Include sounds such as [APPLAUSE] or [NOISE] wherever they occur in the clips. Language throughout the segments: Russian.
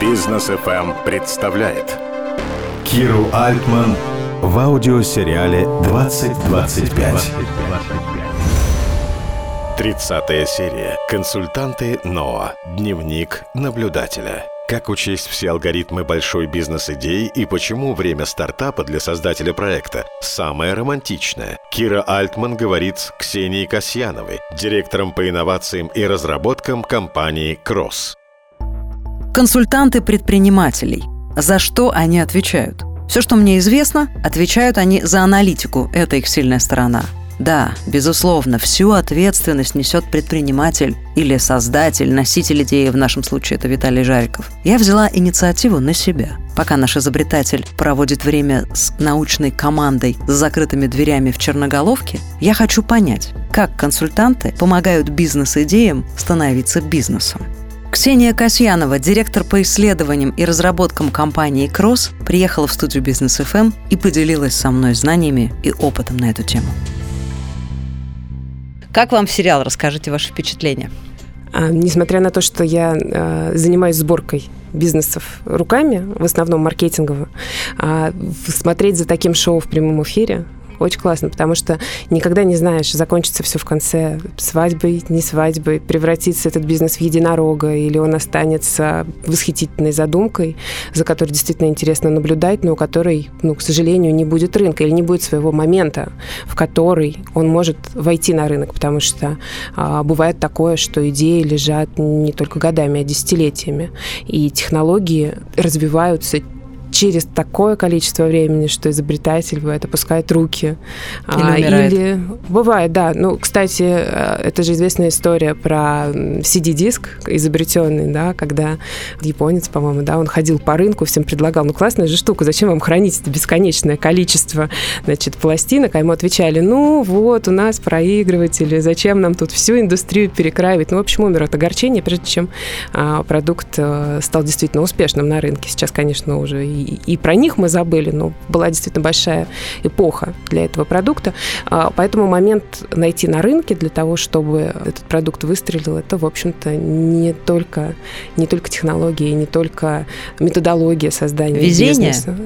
Бизнес FM представляет Киру Альтман в аудиосериале «2025». 30 серия. Консультанты НОА. Дневник наблюдателя. Как учесть все алгоритмы большой бизнес-идеи и почему время стартапа для создателя проекта самое романтичное? Кира Альтман говорит с Ксенией Касьяновой, директором по инновациям и разработкам компании «Кросс». Консультанты предпринимателей. За что они отвечают? Все, что мне известно, отвечают они за аналитику. Это их сильная сторона – да, безусловно, всю ответственность несет предприниматель или создатель, носитель идеи, в нашем случае это Виталий Жариков. Я взяла инициативу на себя. Пока наш изобретатель проводит время с научной командой с закрытыми дверями в Черноголовке, я хочу понять, как консультанты помогают бизнес-идеям становиться бизнесом. Ксения Касьянова, директор по исследованиям и разработкам компании «Кросс», приехала в студию «Бизнес ФМ» и поделилась со мной знаниями и опытом на эту тему. Как вам сериал? Расскажите ваши впечатления. А, несмотря на то, что я а, занимаюсь сборкой бизнесов руками, в основном маркетингово, а, смотреть за таким шоу в прямом эфире очень классно, потому что никогда не знаешь, закончится все в конце свадьбой, не свадьбой, превратится этот бизнес в единорога, или он останется восхитительной задумкой, за которой действительно интересно наблюдать, но у которой, ну, к сожалению, не будет рынка или не будет своего момента, в который он может войти на рынок, потому что а, бывает такое, что идеи лежат не только годами, а десятилетиями, и технологии развиваются через такое количество времени, что изобретатель бывает опускает руки. Или, а, или бывает, да. Ну, кстати, э, это же известная история про CD-диск изобретенный, да, когда японец, по-моему, да, он ходил по рынку, всем предлагал, ну, классная же штука, зачем вам хранить это бесконечное количество, значит, пластинок, а ему отвечали, ну, вот, у нас проигрыватели, зачем нам тут всю индустрию перекраивать? Ну, в общем, умер от огорчения, прежде чем а, продукт а, стал действительно успешным на рынке. Сейчас, конечно, уже и и, про них мы забыли, но была действительно большая эпоха для этого продукта. А, поэтому момент найти на рынке для того, чтобы этот продукт выстрелил, это, в общем-то, не только, не только технологии, не только методология создания Везение? бизнеса.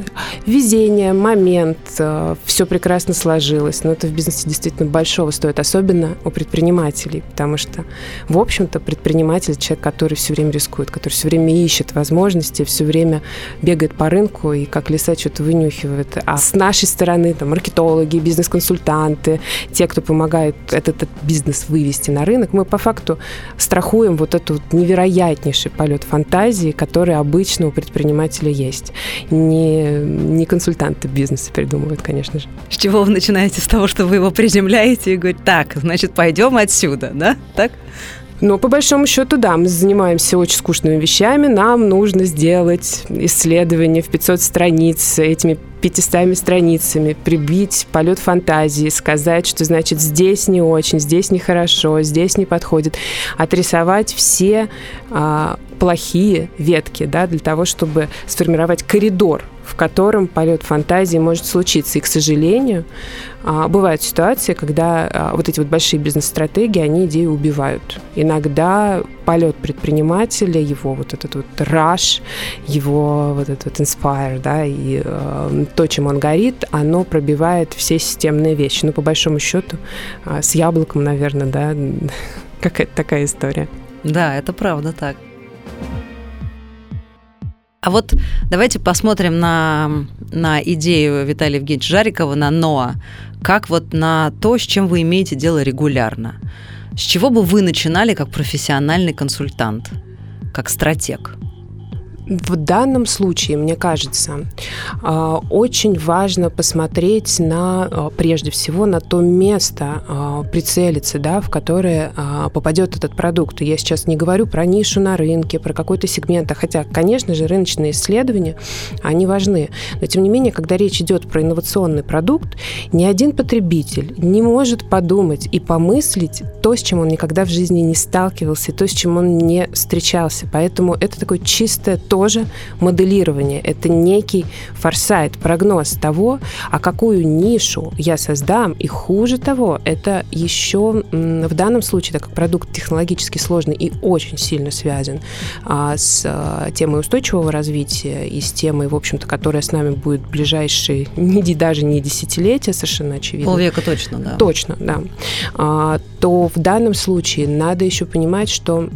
Везение, момент, а, все прекрасно сложилось. Но это в бизнесе действительно большого стоит, особенно у предпринимателей, потому что, в общем-то, предприниматель человек, который все время рискует, который все время ищет возможности, все время бегает по рынку, рынку и как лиса что-то вынюхивает. А с нашей стороны, там, маркетологи, бизнес-консультанты, те, кто помогает этот, этот бизнес вывести на рынок, мы по факту страхуем вот этот невероятнейший полет фантазии, который обычно у предпринимателя есть. Не, не консультанты бизнеса придумывают, конечно же. С чего вы начинаете? С того, что вы его приземляете и говорите, так, значит, пойдем отсюда, да? Так? Но по большому счету, да, мы занимаемся очень скучными вещами. Нам нужно сделать исследование в 500 страниц этими 500 страницами, прибить полет фантазии, сказать, что значит здесь не очень, здесь нехорошо, здесь не подходит, отрисовать все а, плохие ветки, да, для того, чтобы сформировать коридор в котором полет фантазии может случиться. И, к сожалению, а, бывают ситуации, когда а, вот эти вот большие бизнес-стратегии, они идею убивают. Иногда полет предпринимателя, его вот этот вот rush, его вот этот вот inspire, да, и э, то, чем он горит, оно пробивает все системные вещи. Ну, по большому счету, э, с яблоком, наверное, да, [LAUGHS] какая-то такая история. Да, это правда так. А вот давайте посмотрим на, на идею Виталия Евгеньевича Жарикова, на НОА, как вот на то, с чем вы имеете дело регулярно. С чего бы вы начинали как профессиональный консультант, как стратег? В данном случае, мне кажется, а, очень важно посмотреть на, а, прежде всего, на то место, а, прицелиться, да, в которое попадет этот продукт. Я сейчас не говорю про нишу на рынке, про какой-то сегмент, хотя, конечно же, рыночные исследования, они важны. Но, тем не менее, когда речь идет про инновационный продукт, ни один потребитель не может подумать и помыслить то, с чем он никогда в жизни не сталкивался, то, с чем он не встречался. Поэтому это такое чистое тоже моделирование, это некий форсайт, прогноз того, а какую нишу я создам, и хуже того, это еще в данном случае, так как продукт технологически сложный и очень сильно связан а, с а, темой устойчивого развития и с темой, в общем-то, которая с нами будет в ближайшие [LAUGHS] не, даже не десятилетия, совершенно очевидно. Полвека точно, да. Точно, да. А, то в данном случае надо еще понимать, что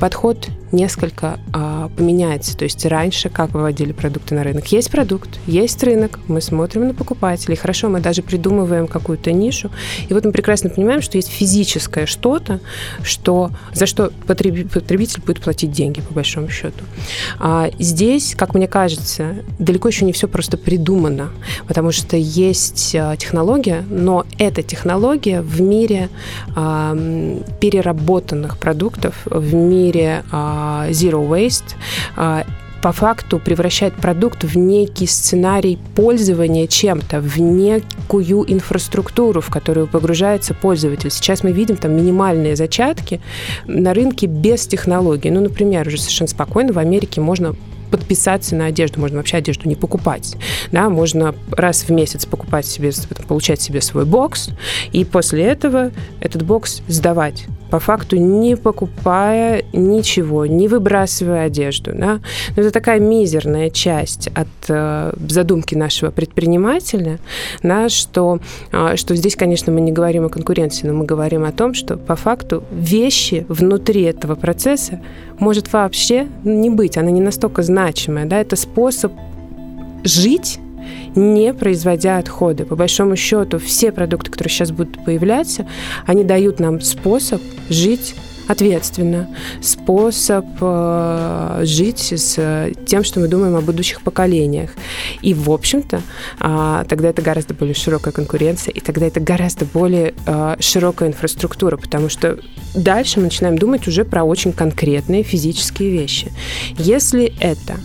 подход несколько а, поменяется. То есть раньше как выводили продукты на рынок? Есть продукт, есть рынок, мы смотрим на покупателей. Хорошо, мы даже придумываем какую-то нишу. И вот мы прекрасно понимаем, что есть физическое что-то, что, за что потребитель будет платить деньги, по большому счету. А здесь, как мне кажется, далеко еще не все просто придумано, потому что есть а, технология, но эта технология в мире а, переработанных продуктов, в мире а, а, zero Waste а, по факту превращает продукт в некий сценарий пользования чем-то, в некую инфраструктуру, в которую погружается пользователь. Сейчас мы видим там минимальные зачатки на рынке без технологий. Ну, например, уже совершенно спокойно в Америке можно подписаться на одежду, можно вообще одежду не покупать. Да, можно раз в месяц покупать себе, получать себе свой бокс, и после этого этот бокс сдавать по факту не покупая ничего, не выбрасывая одежду. Да? Но это такая мизерная часть от э, задумки нашего предпринимателя, да, что, э, что здесь, конечно, мы не говорим о конкуренции, но мы говорим о том, что по факту вещи внутри этого процесса может вообще не быть, она не настолько значимая. Да? Это способ жить не производя отходы. По большому счету, все продукты, которые сейчас будут появляться, они дают нам способ жить ответственно, способ э, жить с тем, что мы думаем о будущих поколениях. И, в общем-то, э, тогда это гораздо более широкая конкуренция, и тогда это гораздо более э, широкая инфраструктура, потому что дальше мы начинаем думать уже про очень конкретные физические вещи. Если это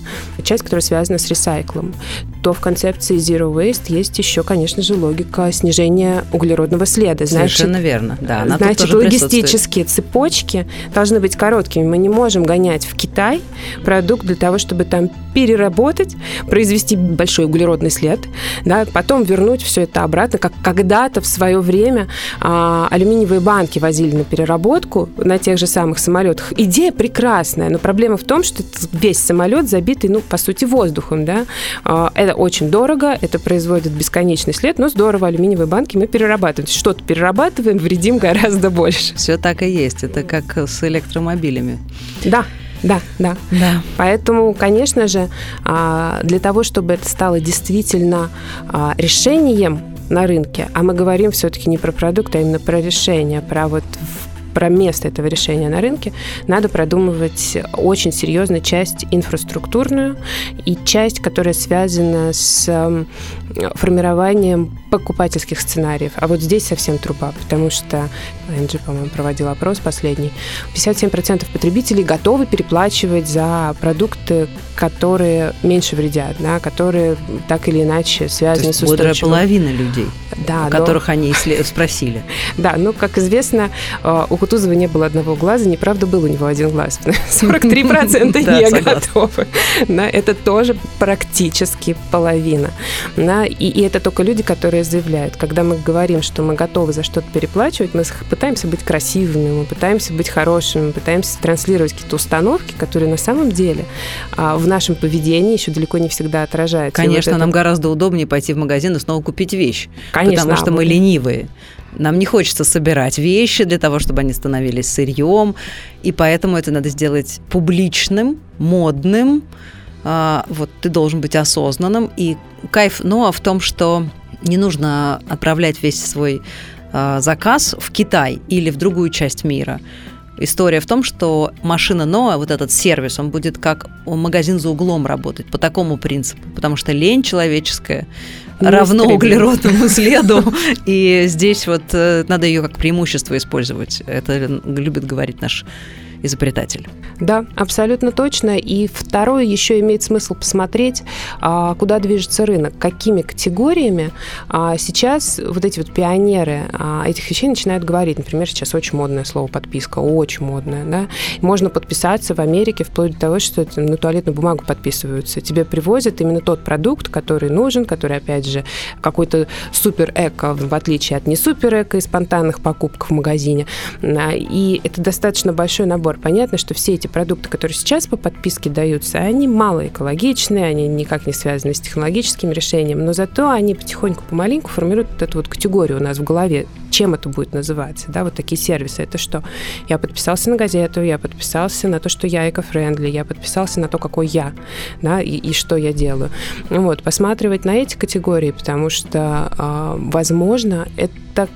часть, которая связана с ресайклом, то в концепции Zero Waste есть еще, конечно же, логика снижения углеродного следа. Совершенно значит, верно. Да, она значит, логистические цепочки должны быть короткими. Мы не можем гонять в Китай продукт для того, чтобы там переработать, произвести большой углеродный след, да, потом вернуть все это обратно, как когда-то в свое время а, алюминиевые банки возили на переработку на тех же самых самолетах. Идея прекрасная, но проблема в том, что весь самолет забитый, ну, по сути, воздухом, да. А, это очень дорого, это производит бесконечный след, но здорово, алюминиевые банки мы перерабатываем. Что-то перерабатываем, вредим гораздо больше. Все так и есть. Это как с электромобилями. Да. Да, да. да. Поэтому, конечно же, а, для того, чтобы это стало действительно а, решением на рынке, а мы говорим все-таки не про продукт, а именно про решение, про вот про место этого решения на рынке, надо продумывать очень серьезно часть инфраструктурную и часть, которая связана с формированием покупательских сценариев. А вот здесь совсем труба, потому что NG, по-моему, проводил опрос последний. 57% потребителей готовы переплачивать за продукты, которые меньше вредят, да, которые так или иначе связаны То есть с устойчивым... бодрая половина людей, да, о которых они спросили. [LAUGHS] Да, ну, как известно, э, у Кутузова не было одного глаза, неправда, был у него один глаз. [LAUGHS] 43% [LAUGHS] не готовы. Это тоже практически половина. И это только люди, которые заявляют. Когда мы говорим, что мы готовы за что-то переплачивать, мы пытаемся быть красивыми, мы пытаемся быть хорошими, мы пытаемся транслировать какие-то установки, которые на самом деле а, в нашем поведении еще далеко не всегда отражаются. Конечно, вот нам это... гораздо удобнее пойти в магазин и снова купить вещь. Конечно. Потому что мы ленивые. Нам не хочется собирать вещи для того, чтобы они становились сырьем, и поэтому это надо сделать публичным, модным. А, вот ты должен быть осознанным. И кайф Ноа в том, что не нужно отправлять весь свой а, заказ в Китай или в другую часть мира. История в том, что машина Ноа, вот этот сервис, он будет как магазин за углом работать по такому принципу, потому что лень человеческая равно углеродному [LAUGHS] следу, и здесь вот э, надо ее как преимущество использовать. Это любит говорить наш изобретатель. Да, абсолютно точно. И второе, еще имеет смысл посмотреть, а, куда движется рынок, какими категориями а, сейчас вот эти вот пионеры а, этих вещей начинают говорить. Например, сейчас очень модное слово подписка, очень модное, да. Можно подписаться в Америке вплоть до того, что на туалетную бумагу подписываются. Тебе привозят именно тот продукт, который нужен, который, опять же, какой-то супер эко, в отличие от не супер эко и спонтанных покупок в магазине. И это достаточно большой набор. Понятно, что все эти продукты, которые сейчас по подписке даются, они мало экологичные, они никак не связаны с технологическим решением, но зато они потихоньку, помаленьку формируют вот эту вот категорию у нас в голове, чем это будет называться, да, вот такие сервисы. Это что? Я подписался на газету, я подписался на то, что я эко-френдли, я подписался на то, какой я, да, и, и что я делаю. Вот, посматривать на эти категории, потому что, а, возможно, это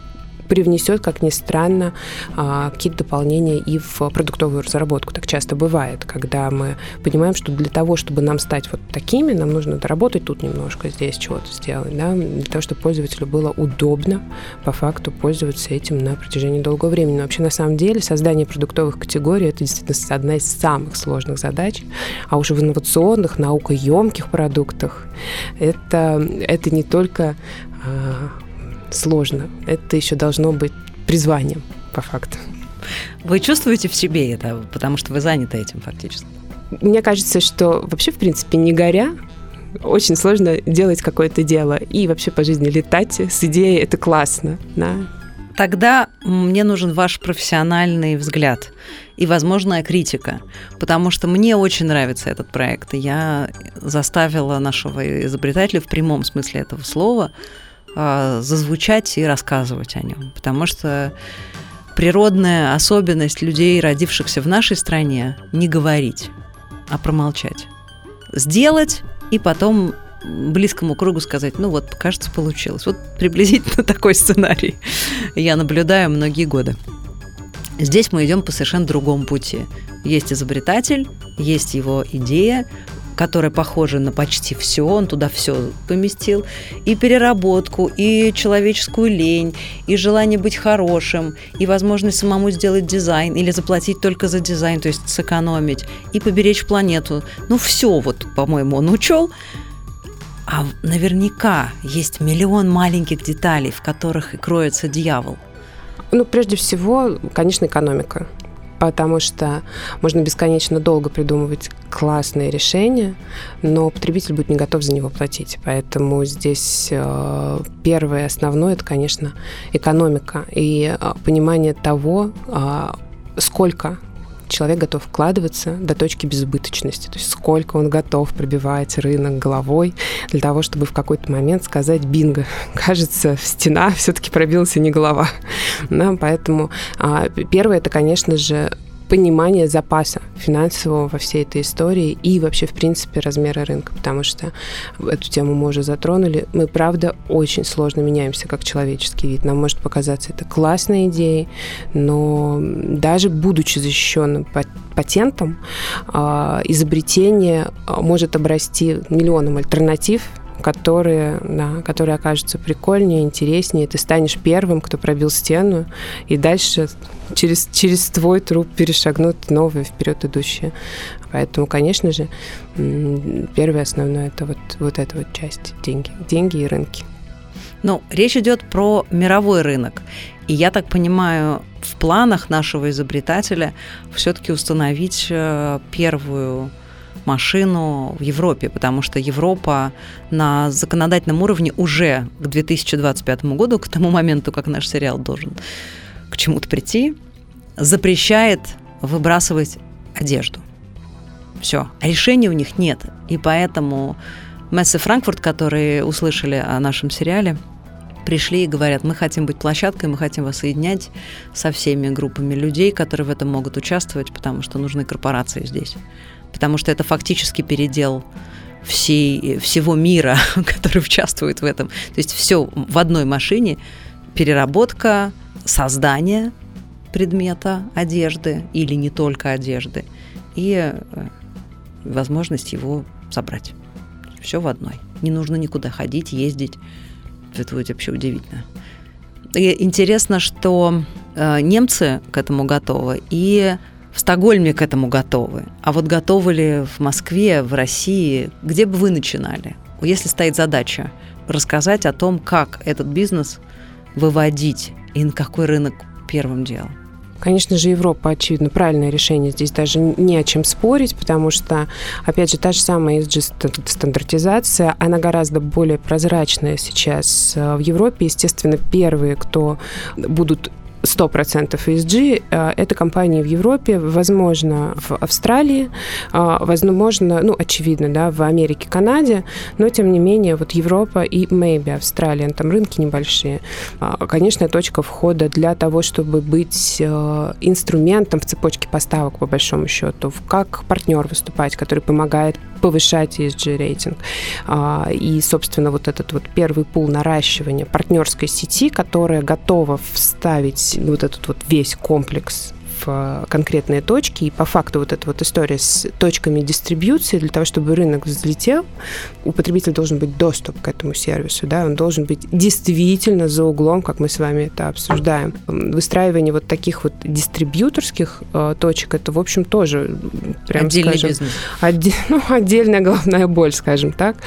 привнесет, как ни странно, а, какие-то дополнения и в продуктовую разработку. Так часто бывает, когда мы понимаем, что для того, чтобы нам стать вот такими, нам нужно доработать тут немножко, здесь чего-то сделать, да, для того, чтобы пользователю было удобно по факту пользоваться этим на протяжении долгого времени. Но вообще, на самом деле, создание продуктовых категорий – это действительно одна из самых сложных задач, а уже в инновационных, наукоемких продуктах это, это не только а, сложно. Это еще должно быть призванием, по факту. Вы чувствуете в себе это, потому что вы заняты этим фактически? Мне кажется, что вообще, в принципе, не горя, очень сложно делать какое-то дело. И вообще по жизни летать с идеей – это классно. Да? Тогда мне нужен ваш профессиональный взгляд и возможная критика, потому что мне очень нравится этот проект. И я заставила нашего изобретателя в прямом смысле этого слова зазвучать и рассказывать о нем. Потому что природная особенность людей, родившихся в нашей стране, не говорить, а промолчать. Сделать и потом близкому кругу сказать, ну вот, кажется, получилось. Вот приблизительно [LAUGHS] такой сценарий я наблюдаю многие годы. Здесь мы идем по совершенно другому пути. Есть изобретатель, есть его идея, которая похожа на почти все, он туда все поместил, и переработку, и человеческую лень, и желание быть хорошим, и возможность самому сделать дизайн или заплатить только за дизайн, то есть сэкономить, и поберечь планету. Ну, все вот, по-моему, он учел. А наверняка есть миллион маленьких деталей, в которых и кроется дьявол. Ну, прежде всего, конечно, экономика потому что можно бесконечно долго придумывать классные решения, но потребитель будет не готов за него платить. Поэтому здесь э, первое основное это, конечно, экономика и э, понимание того, э, сколько человек готов вкладываться до точки безубыточности, то есть сколько он готов пробивать рынок головой для того, чтобы в какой-то момент сказать «бинго». [LAUGHS] Кажется, стена все-таки пробилась и не голова. [LAUGHS] Да, поэтому а, первое – это, конечно же, понимание запаса финансового во всей этой истории и вообще, в принципе, размера рынка, потому что эту тему мы уже затронули. Мы, правда, очень сложно меняемся как человеческий вид. Нам может показаться это классной идеей, но даже будучи защищенным патентом, а, изобретение а, может обрасти миллионом альтернатив, которые, да, которые окажутся прикольнее, интереснее. Ты станешь первым, кто пробил стену, и дальше через, через твой труп перешагнут новые вперед идущие. Поэтому, конечно же, первое основное это вот, вот эта вот часть деньги, деньги и рынки. Ну, речь идет про мировой рынок. И я так понимаю, в планах нашего изобретателя все-таки установить э, первую машину в Европе, потому что Европа на законодательном уровне уже к 2025 году, к тому моменту, как наш сериал должен к чему-то прийти, запрещает выбрасывать одежду. Все. А решения у них нет. И поэтому Мессы Франкфурт, которые услышали о нашем сериале, пришли и говорят, мы хотим быть площадкой, мы хотим вас соединять со всеми группами людей, которые в этом могут участвовать, потому что нужны корпорации здесь потому что это фактически передел всей, всего мира, [LAUGHS] который участвует в этом. То есть все в одной машине, переработка, создание предмета одежды или не только одежды и э, возможность его собрать. Все в одной. Не нужно никуда ходить, ездить. Это будет вообще удивительно. И интересно, что э, немцы к этому готовы, и Стокгольме к этому готовы. А вот готовы ли в Москве, в России, где бы вы начинали? Если стоит задача рассказать о том, как этот бизнес выводить и на какой рынок первым делом. Конечно же, Европа, очевидно, правильное решение. Здесь даже не о чем спорить, потому что, опять же, та же самая ESG-стандартизация, она гораздо более прозрачная сейчас в Европе. Естественно, первые, кто будут 100% ESG. Э, это компании в Европе, возможно, в Австралии, э, возможно, ну, очевидно, да, в Америке, Канаде, но, тем не менее, вот Европа и maybe Австралия, там рынки небольшие. Э, конечно, точка входа для того, чтобы быть инструментом в цепочке поставок, по большому счету, как партнер выступать, который помогает повышать ESG-рейтинг. И, собственно, вот этот вот первый пул наращивания партнерской сети, которая готова вставить вот этот вот весь комплекс в конкретные точки. И по факту вот эта вот история с точками дистрибьюции, для того, чтобы рынок взлетел, у потребителя должен быть доступ к этому сервису, да, он должен быть действительно за углом, как мы с вами это обсуждаем. Выстраивание вот таких вот дистрибьюторских э, точек, это, в общем, тоже, прям Отдельный скажем, бизнес. Отде, [LAUGHS] ну, отдельная головная боль, скажем так,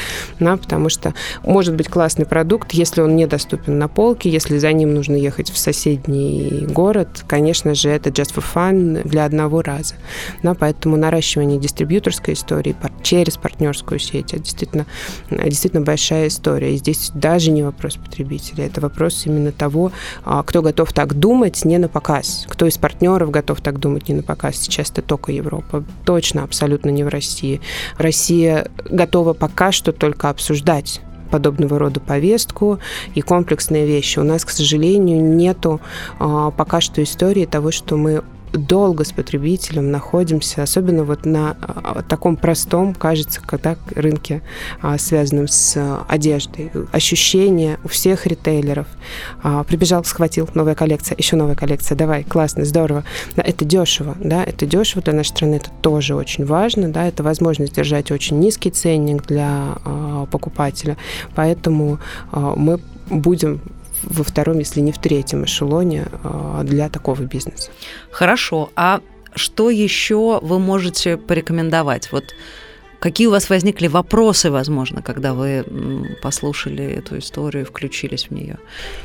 да, потому что может быть классный продукт, если он недоступен на полке, если за ним нужно ехать в соседний город, конечно же, это just for фан для одного раза. Да, поэтому наращивание дистрибьюторской истории через партнерскую сеть это действительно, действительно большая история. И здесь даже не вопрос потребителя, это вопрос именно того, а, кто готов так думать не на показ, кто из партнеров готов так думать не на показ. Сейчас это только Европа, точно, абсолютно не в России. Россия готова пока что только обсуждать подобного рода повестку и комплексные вещи. У нас, к сожалению, нету а, пока что истории того, что мы долго с потребителем находимся, особенно вот на а, таком простом, кажется, когда рынке, а, связанном с одеждой. Ощущение у всех ритейлеров. А, прибежал, схватил, новая коллекция, еще новая коллекция, давай, классно, здорово. Это дешево, да, это дешево для нашей страны, это тоже очень важно, да, это возможность держать очень низкий ценник для покупателя. Поэтому мы будем во втором, если не в третьем эшелоне а, для такого бизнеса. Хорошо. А что еще вы можете порекомендовать? Вот Какие у вас возникли вопросы, возможно, когда вы послушали эту историю, включились в нее?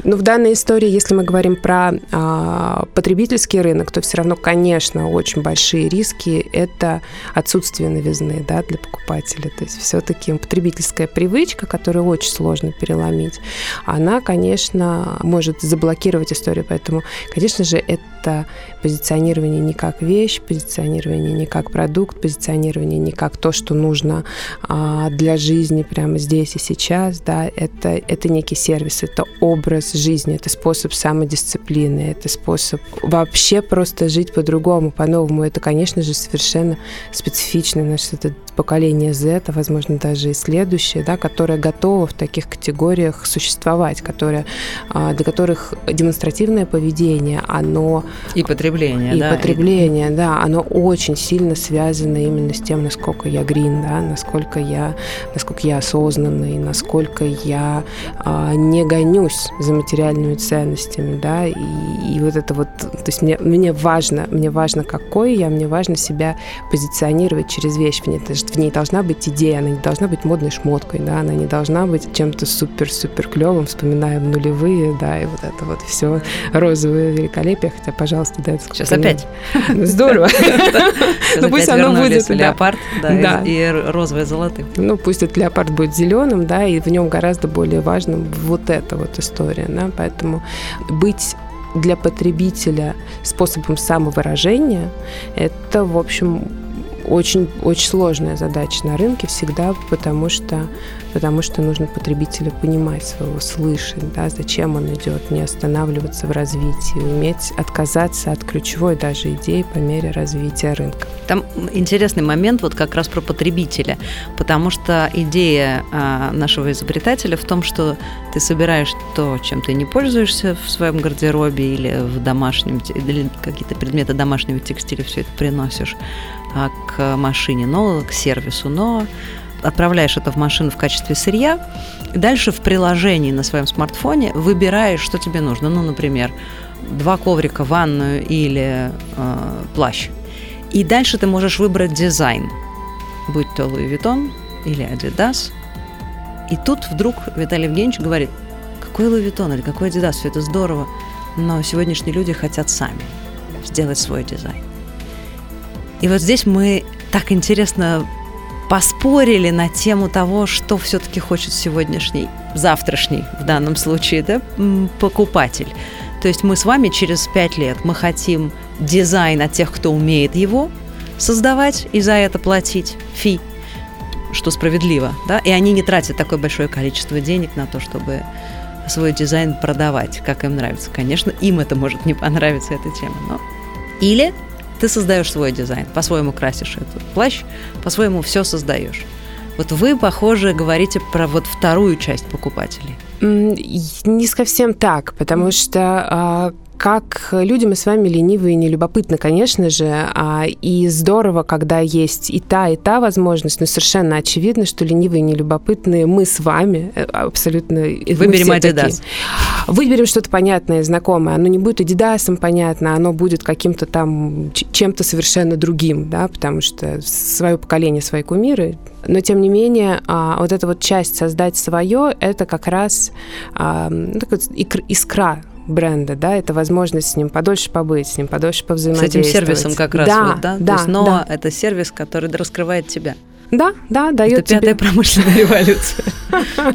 Ну, в данной истории, если мы говорим про а, потребительский рынок, то все равно, конечно, очень большие риски – это отсутствие новизны да, для покупателя. То есть все-таки потребительская привычка, которую очень сложно переломить, она, конечно, может заблокировать историю. Поэтому, конечно же, это позиционирование не как вещь, позиционирование не как продукт, позиционирование не как то, что нужно а, для жизни прямо здесь и сейчас, да, это, это некий сервис, это образ жизни, это способ самодисциплины, это способ вообще просто жить по-другому, по-новому. Это, конечно же, совершенно специфичный наш этот поколение Z, а возможно даже и следующее, да, которое готово в таких категориях существовать, которое, а, для которых демонстративное поведение, оно... И потребление, и да. потребление, и... да, оно очень сильно связано именно с тем, насколько я грин, да, насколько я, насколько я осознанный, насколько я а, не гонюсь за материальными ценностями, да, и, и вот это вот, то есть мне, мне важно, мне важно, какой я, мне важно себя позиционировать через вещь, мне, в ней должна быть идея, она не должна быть модной шмоткой, да, она не должна быть чем-то супер-супер клевым, вспоминаем нулевые, да, и вот это вот все розовое великолепие, хотя, пожалуйста, да, Сейчас опять. Здорово. [LAUGHS] Ну пусть оно будет. Леопард, да, и розовое золотым. Ну пусть этот леопард будет зеленым, да, и в нем гораздо более важным вот эта вот история, да, поэтому быть для потребителя способом самовыражения, это, в общем, очень, очень сложная задача на рынке всегда, потому что, потому что нужно потребителя понимать своего, слышать, да, зачем он идет, не останавливаться в развитии, уметь отказаться от ключевой даже идеи по мере развития рынка. Там интересный момент вот как раз про потребителя, потому что идея а, нашего изобретателя в том, что ты собираешь то, чем ты не пользуешься в своем гардеробе или в домашнем, или какие-то предметы домашнего текстиля, все это приносишь к машине, но к сервису, но отправляешь это в машину в качестве сырья, дальше в приложении на своем смартфоне выбираешь, что тебе нужно. Ну, например, два коврика, ванную или э, плащ. И дальше ты можешь выбрать дизайн, будь то Louis Vuitton или Adidas. И тут вдруг Виталий Евгеньевич говорит, какой Louis Vuitton или какой Adidas, все это здорово, но сегодняшние люди хотят сами сделать свой дизайн. И вот здесь мы так интересно поспорили на тему того, что все-таки хочет сегодняшний, завтрашний в данном случае, да, покупатель. То есть мы с вами через пять лет мы хотим дизайн от тех, кто умеет его создавать и за это платить фи, что справедливо, да, и они не тратят такое большое количество денег на то, чтобы свой дизайн продавать, как им нравится. Конечно, им это может не понравиться, эта тема, но... Или ты создаешь свой дизайн, по-своему красишь этот плащ, по-своему все создаешь. Вот вы, похоже, говорите про вот вторую часть покупателей. Не совсем так, потому что а, как люди мы с вами ленивые и нелюбопытны, конечно же, а, и здорово, когда есть и та, и та возможность, но совершенно очевидно, что ленивые и нелюбопытные мы с вами э, абсолютно... Выберем Adidas. Выберем что-то понятное, знакомое. Оно не будет Adidas понятно, оно будет каким-то там чем-то совершенно другим, да, потому что свое поколение, свои кумиры, но тем не менее, а, вот эта вот часть создать свое, это как раз ну, искра бренда, да, это возможность с ним подольше побыть, с ним подольше повзаимодействовать. С этим сервисом как раз, да, вот, да? да То есть, но да. это сервис, который раскрывает тебя. Да, да, дает Это пятая тебе... промышленная революция.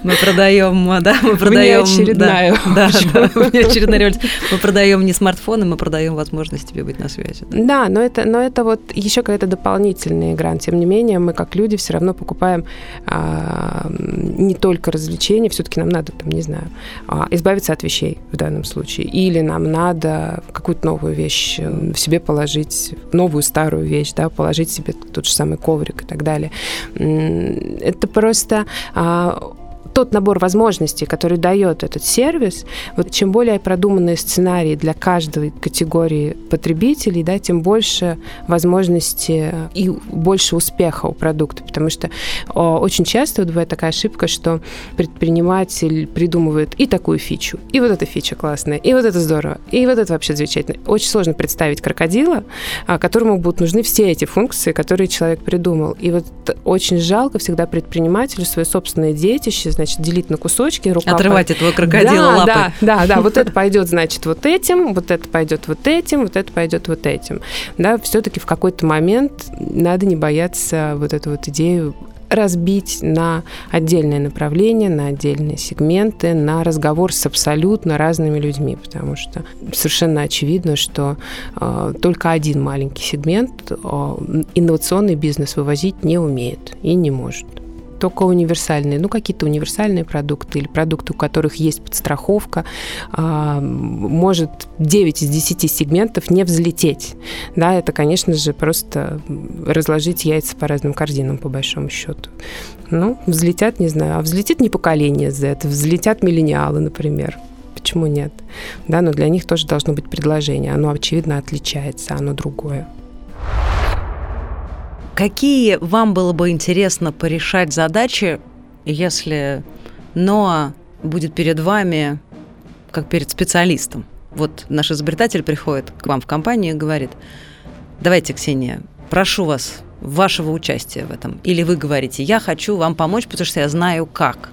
Мы продаем, да, мы продаем... очередная. Да, да, очередная революция. Мы продаем не смартфоны, мы продаем возможность тебе быть на связи. Да, но это, но это вот еще какая-то дополнительная игра. Тем не менее, мы как люди все равно покупаем а, не только развлечения, все-таки нам надо, там, не знаю, а, избавиться от вещей в данном случае. Или нам надо какую-то новую вещь э, в себе положить, новую старую вещь, да, положить себе тот же самый коврик и так далее. Это просто а, тот набор возможностей, который дает этот сервис, вот чем более продуманные сценарии для каждой категории потребителей, да, тем больше возможностей и больше успеха у продукта. Потому что о, очень часто вот бывает такая ошибка, что предприниматель придумывает и такую фичу, и вот эта фича классная, и вот это здорово, и вот это вообще замечательно. Очень сложно представить крокодила, а, которому будут нужны все эти функции, которые человек придумал. И вот очень жалко всегда предпринимателю свое собственное детище, значит, делить на кусочки. Рука Отрывать по... этого крокодила да, лапы. Да, да, да. Вот [LAUGHS] это пойдет, значит, вот этим, вот это пойдет вот этим, вот это пойдет вот этим. Да, все-таки в какой-то момент надо не бояться вот эту вот идею разбить на отдельные направления, на отдельные сегменты, на разговор с абсолютно разными людьми, потому что совершенно очевидно, что э, только один маленький сегмент э, инновационный бизнес вывозить не умеет и не может только универсальные, ну, какие-то универсальные продукты или продукты, у которых есть подстраховка, а, может 9 из 10 сегментов не взлететь. Да, это, конечно же, просто разложить яйца по разным корзинам, по большому счету. Ну, взлетят, не знаю, а взлетит не поколение Z, взлетят миллениалы, например почему нет? Да, но для них тоже должно быть предложение. Оно, очевидно, отличается, оно другое. Какие вам было бы интересно порешать задачи, если Ноа будет перед вами как перед специалистом? Вот наш изобретатель приходит к вам в компанию и говорит, давайте, Ксения, прошу вас вашего участия в этом. Или вы говорите, я хочу вам помочь, потому что я знаю как.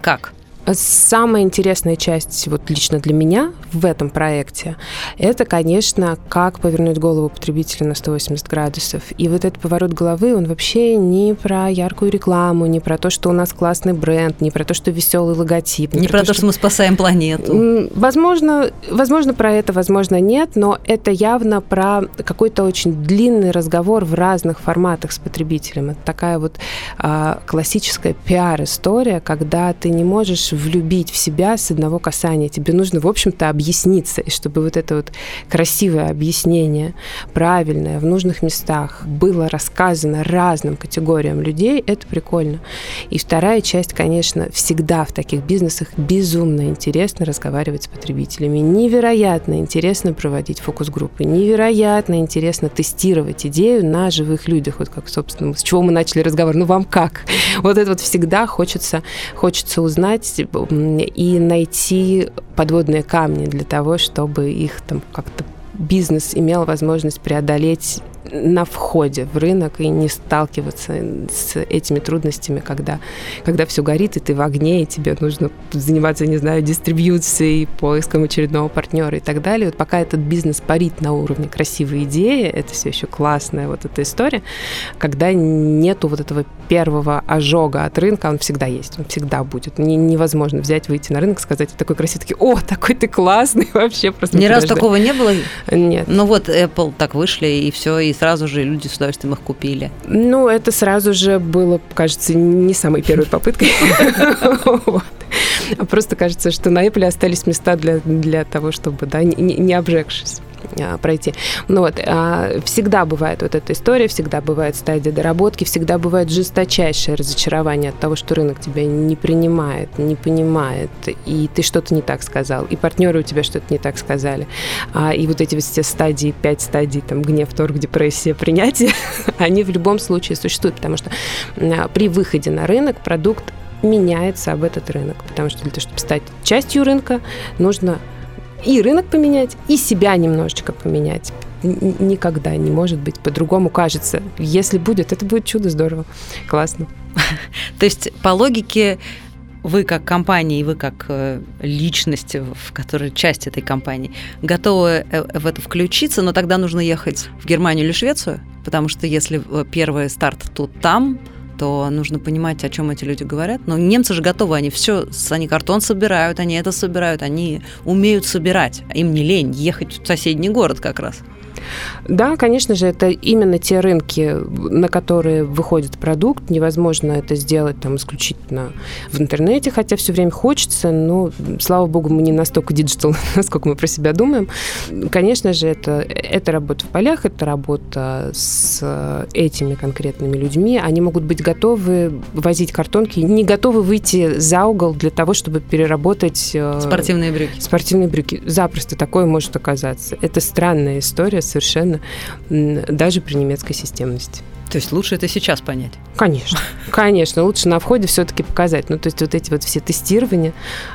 Как? Самая интересная часть вот лично для меня в этом проекте, это, конечно, как повернуть голову потребителя на 180 градусов. И вот этот поворот головы, он вообще не про яркую рекламу, не про то, что у нас классный бренд, не про то, что веселый логотип. Не, не про, про то, что... что мы спасаем планету. Возможно, возможно, про это, возможно, нет, но это явно про какой-то очень длинный разговор в разных форматах с потребителем. Это такая вот а, классическая пиар-история, когда ты не можешь влюбить в себя с одного касания. Тебе нужно, в общем-то, объясниться. И чтобы вот это вот красивое объяснение, правильное, в нужных местах было рассказано разным категориям людей, это прикольно. И вторая часть, конечно, всегда в таких бизнесах безумно интересно разговаривать с потребителями. Невероятно интересно проводить фокус-группы. Невероятно интересно тестировать идею на живых людях. Вот как, собственно, с чего мы начали разговор. Ну, вам как? Вот это вот всегда хочется, хочется узнать и найти подводные камни для того, чтобы их там как-то бизнес имел возможность преодолеть на входе в рынок и не сталкиваться с этими трудностями, когда, когда все горит, и ты в огне, и тебе нужно заниматься, не знаю, дистрибьюцией, поиском очередного партнера и так далее. Вот пока этот бизнес парит на уровне красивой идеи, это все еще классная вот эта история, когда нету вот этого первого ожога от рынка, он всегда есть, он всегда будет. Не, невозможно взять, выйти на рынок, сказать, такой красивый, о, такой ты классный, [LAUGHS] вообще просто. Ни раз такого не было? Нет. Ну вот Apple так вышли, и все, и сразу же люди с удовольствием их купили. Ну, это сразу же было, кажется, не самой первой [LAUGHS] попыткой. Просто кажется, что на Apple остались места для, того, чтобы, да, не обжегшись. А, пройти. Ну вот, а, всегда бывает вот эта история, всегда бывает стадия доработки, всегда бывает жесточайшее разочарование от того, что рынок тебя не принимает, не понимает, и ты что-то не так сказал, и партнеры у тебя что-то не так сказали. А, и вот эти все стадии, пять стадий, там, гнев, торг, депрессия, принятие, [LAUGHS] они в любом случае существуют, потому что при выходе на рынок продукт меняется об этот рынок, потому что для того, чтобы стать частью рынка, нужно и рынок поменять, и себя немножечко поменять. Никогда не может быть по-другому, кажется. Если будет, это будет чудо здорово. Классно. То есть по логике вы как компания и вы как э, личность, в которой часть этой компании, готовы э, в это включиться, но тогда нужно ехать в Германию или Швецию, потому что если э, первый старт тут там, то нужно понимать, о чем эти люди говорят. Но немцы же готовы, они все, они картон собирают, они это собирают, они умеют собирать. Им не лень ехать в соседний город как раз. Да, конечно же, это именно те рынки, на которые выходит продукт. Невозможно это сделать там исключительно в интернете, хотя все время хочется, но, слава богу, мы не настолько digital, [LAUGHS] насколько мы про себя думаем. Конечно же, это, это работа в полях, это работа с этими конкретными людьми. Они могут быть готовы возить картонки, не готовы выйти за угол для того, чтобы переработать... Э, спортивные брюки. Спортивные брюки. Запросто такое может оказаться. Это странная история, совершенно, даже при немецкой системности. То есть лучше это сейчас понять? Конечно, [LAUGHS] конечно. Лучше на входе все-таки показать. Ну, то есть вот эти вот все тестирования,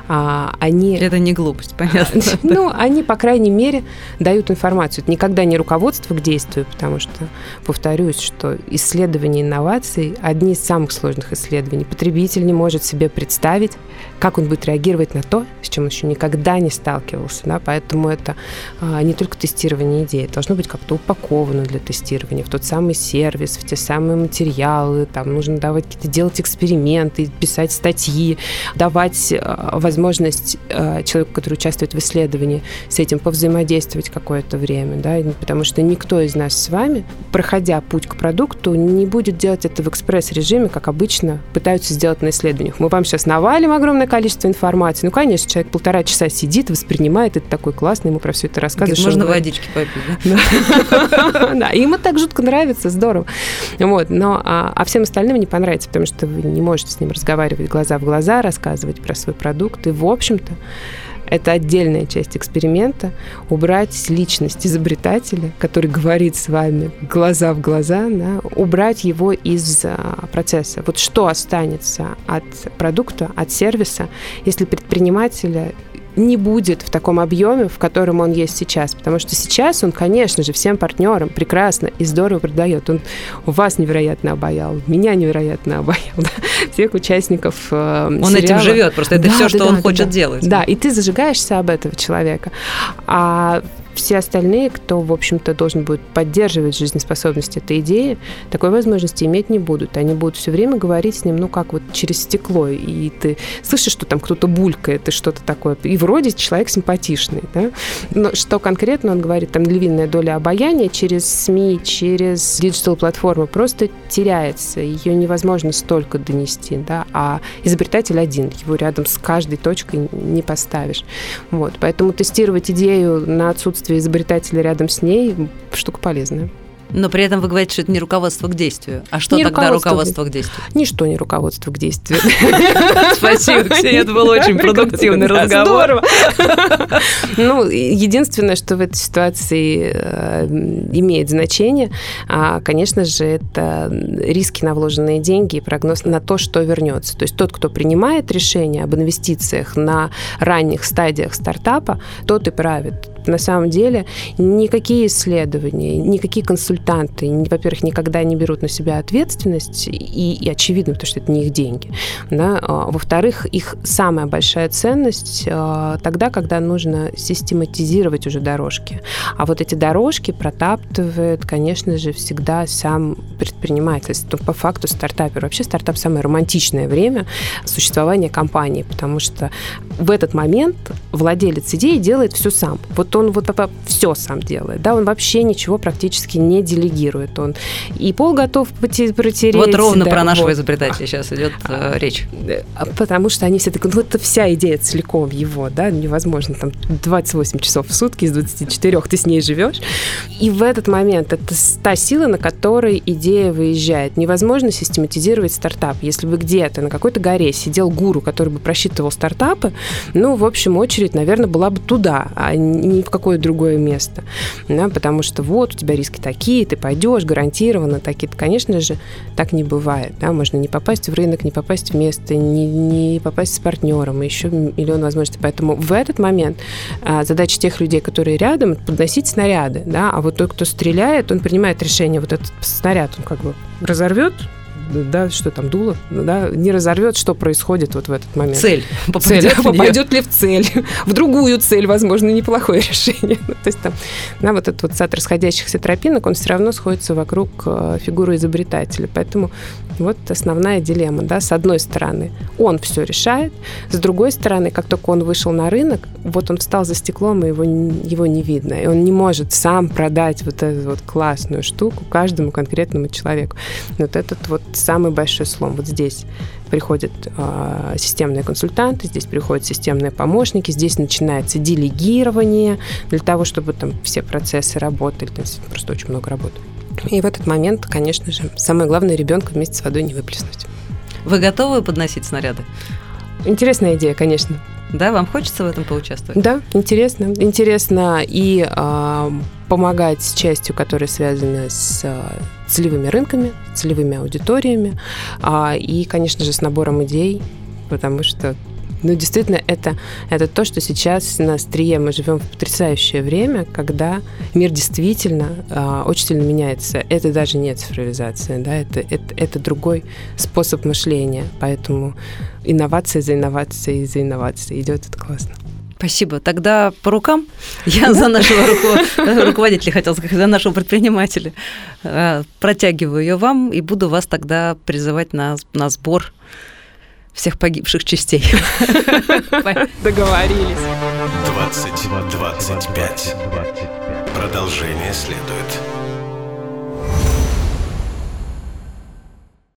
а, они... Это не глупость, понятно. [LAUGHS] Ну, они, по крайней мере, дают информацию. Это никогда не руководство к действию, потому что, повторюсь, что исследования инноваций – одни из самых сложных исследований. Потребитель не может себе представить, как он будет реагировать на то, с чем он еще никогда не сталкивался. Да? Поэтому это а, не только тестирование идеи, должно быть как-то упаковано для тестирования в тот самый сервис, в те самые материалы, там нужно давать какие-то делать эксперименты, писать статьи, давать э, возможность э, человеку, который участвует в исследовании, с этим повзаимодействовать какое-то время, да, потому что никто из нас с вами, проходя путь к продукту, не будет делать это в экспресс-режиме, как обычно пытаются сделать на исследованиях. Мы вам сейчас навалим огромное количество информации. Ну, конечно, человек полтора часа сидит, воспринимает это такой классный, ему про все это рассказывает. Можно водички попить, да? [LAUGHS] Да, [LAUGHS] ему так жутко нравится, здорово. Вот, но а, а всем остальным не понравится, потому что вы не можете с ним разговаривать глаза в глаза, рассказывать про свой продукт. И, в общем-то, это отдельная часть эксперимента, убрать личность изобретателя, который говорит с вами глаза в глаза, да, убрать его из а, процесса. Вот что останется от продукта, от сервиса, если предпринимателя не будет в таком объеме, в котором он есть сейчас. Потому что сейчас он, конечно же, всем партнерам прекрасно и здорово продает. Он вас невероятно обаял, меня невероятно обаял, [LAUGHS] да? всех участников э, Он сериала. этим живет, просто это да, все, да, что да, он да, хочет да. делать. Да, и ты зажигаешься об этого человека. А все остальные, кто, в общем-то, должен будет поддерживать жизнеспособность этой идеи, такой возможности иметь не будут. Они будут все время говорить с ним, ну, как вот через стекло, и ты слышишь, что там кто-то булькает и что-то такое. И вроде человек симпатичный, да? Но что конкретно он говорит, там львиная доля обаяния через СМИ, через диджитал-платформы просто теряется. Ее невозможно столько донести, да, а изобретатель один, его рядом с каждой точкой не поставишь. Вот, поэтому тестировать идею на отсутствие отсутствие изобретателя рядом с ней штука полезная. Но при этом вы говорите, что это не руководство к действию. А что не тогда руководство, руководство к действию? Ничто не руководство к действию. [LAUGHS] Спасибо, [LAUGHS] Ксения, это был очень продуктивный разговор. [LAUGHS] Ну, единственное, что в этой ситуации э, имеет значение, а, конечно же, это риски на вложенные деньги и прогноз на то, что вернется. То есть тот, кто принимает решение об инвестициях на ранних стадиях стартапа, тот и правит на самом деле никакие исследования, никакие консультанты, во-первых, никогда не берут на себя ответственность, и, и очевидно, потому что это не их деньги. Да? А, во-вторых, их самая большая ценность а, тогда, когда нужно систематизировать уже дорожки. А вот эти дорожки протаптывает, конечно же, всегда сам предприниматель. То по факту стартапер. Вообще стартап самое романтичное время существования компании, потому что в этот момент владелец идеи делает все сам. Вот он вот все сам делает. Да, он вообще ничего практически не делегирует. Он и пол готов протереть. Вот ровно да, про нашего вот. изобретателя сейчас идет э, речь. А, потому что они все такие, ну это вся идея целиком его, да, невозможно там 28 часов в сутки из 24 ты с ней живешь. И в этот момент это та сила, на которой идея выезжает. Невозможно систематизировать стартап. Если бы где-то на какой-то горе сидел гуру, который бы просчитывал стартапы, ну, в общем, очередь, наверное, была бы туда, а не в какое другое место. Да, потому что вот у тебя риски такие, ты пойдешь, гарантированно такие. Конечно же, так не бывает. Да? Можно не попасть в рынок, не попасть в место, не, не попасть с партнером, еще миллион возможностей. Поэтому в этот момент а, задача тех людей, которые рядом, подносить снаряды. Да? А вот тот, кто стреляет, он принимает решение, вот этот снаряд, он как бы разорвет да, что там дуло, да, не разорвет, что происходит вот в этот момент. Цель. Попадет, цель, попадет ли в цель, в другую цель, возможно, неплохое [LAUGHS] решение. То есть там, да, вот этот вот сад расходящихся тропинок, он все равно сходится вокруг э, фигуры изобретателя. Поэтому вот основная дилемма, да, с одной стороны, он все решает, с другой стороны, как только он вышел на рынок, вот он встал за стеклом, и его, его не видно, и он не может сам продать вот эту вот классную штуку каждому конкретному человеку. Вот этот вот самый большой слом вот здесь приходят э, системные консультанты, здесь приходят системные помощники, здесь начинается делегирование для того, чтобы там все процессы работали, там просто очень много работы. И в этот момент, конечно же, самое главное ребенка вместе с водой не выплеснуть. Вы готовы подносить снаряды? Интересная идея, конечно. Да, вам хочется в этом поучаствовать? Да, интересно. Интересно и э, помогать с частью, которая связана с э, целевыми рынками, целевыми аудиториями, э, и, конечно же, с набором идей, потому что ну, действительно, это, это то, что сейчас на острие мы живем в потрясающее время, когда мир действительно э, очень сильно меняется. Это даже не цифровизация, да, это, это, это другой способ мышления. Поэтому инновация за инновацией за инновацией идет, это классно. Спасибо. Тогда по рукам. Я [LAUGHS] за нашего руководителя хотел сказать, за нашего предпринимателя. Э, протягиваю ее вам и буду вас тогда призывать на, на сбор всех погибших частей. [LAUGHS] Договорились. 20 25. Продолжение следует.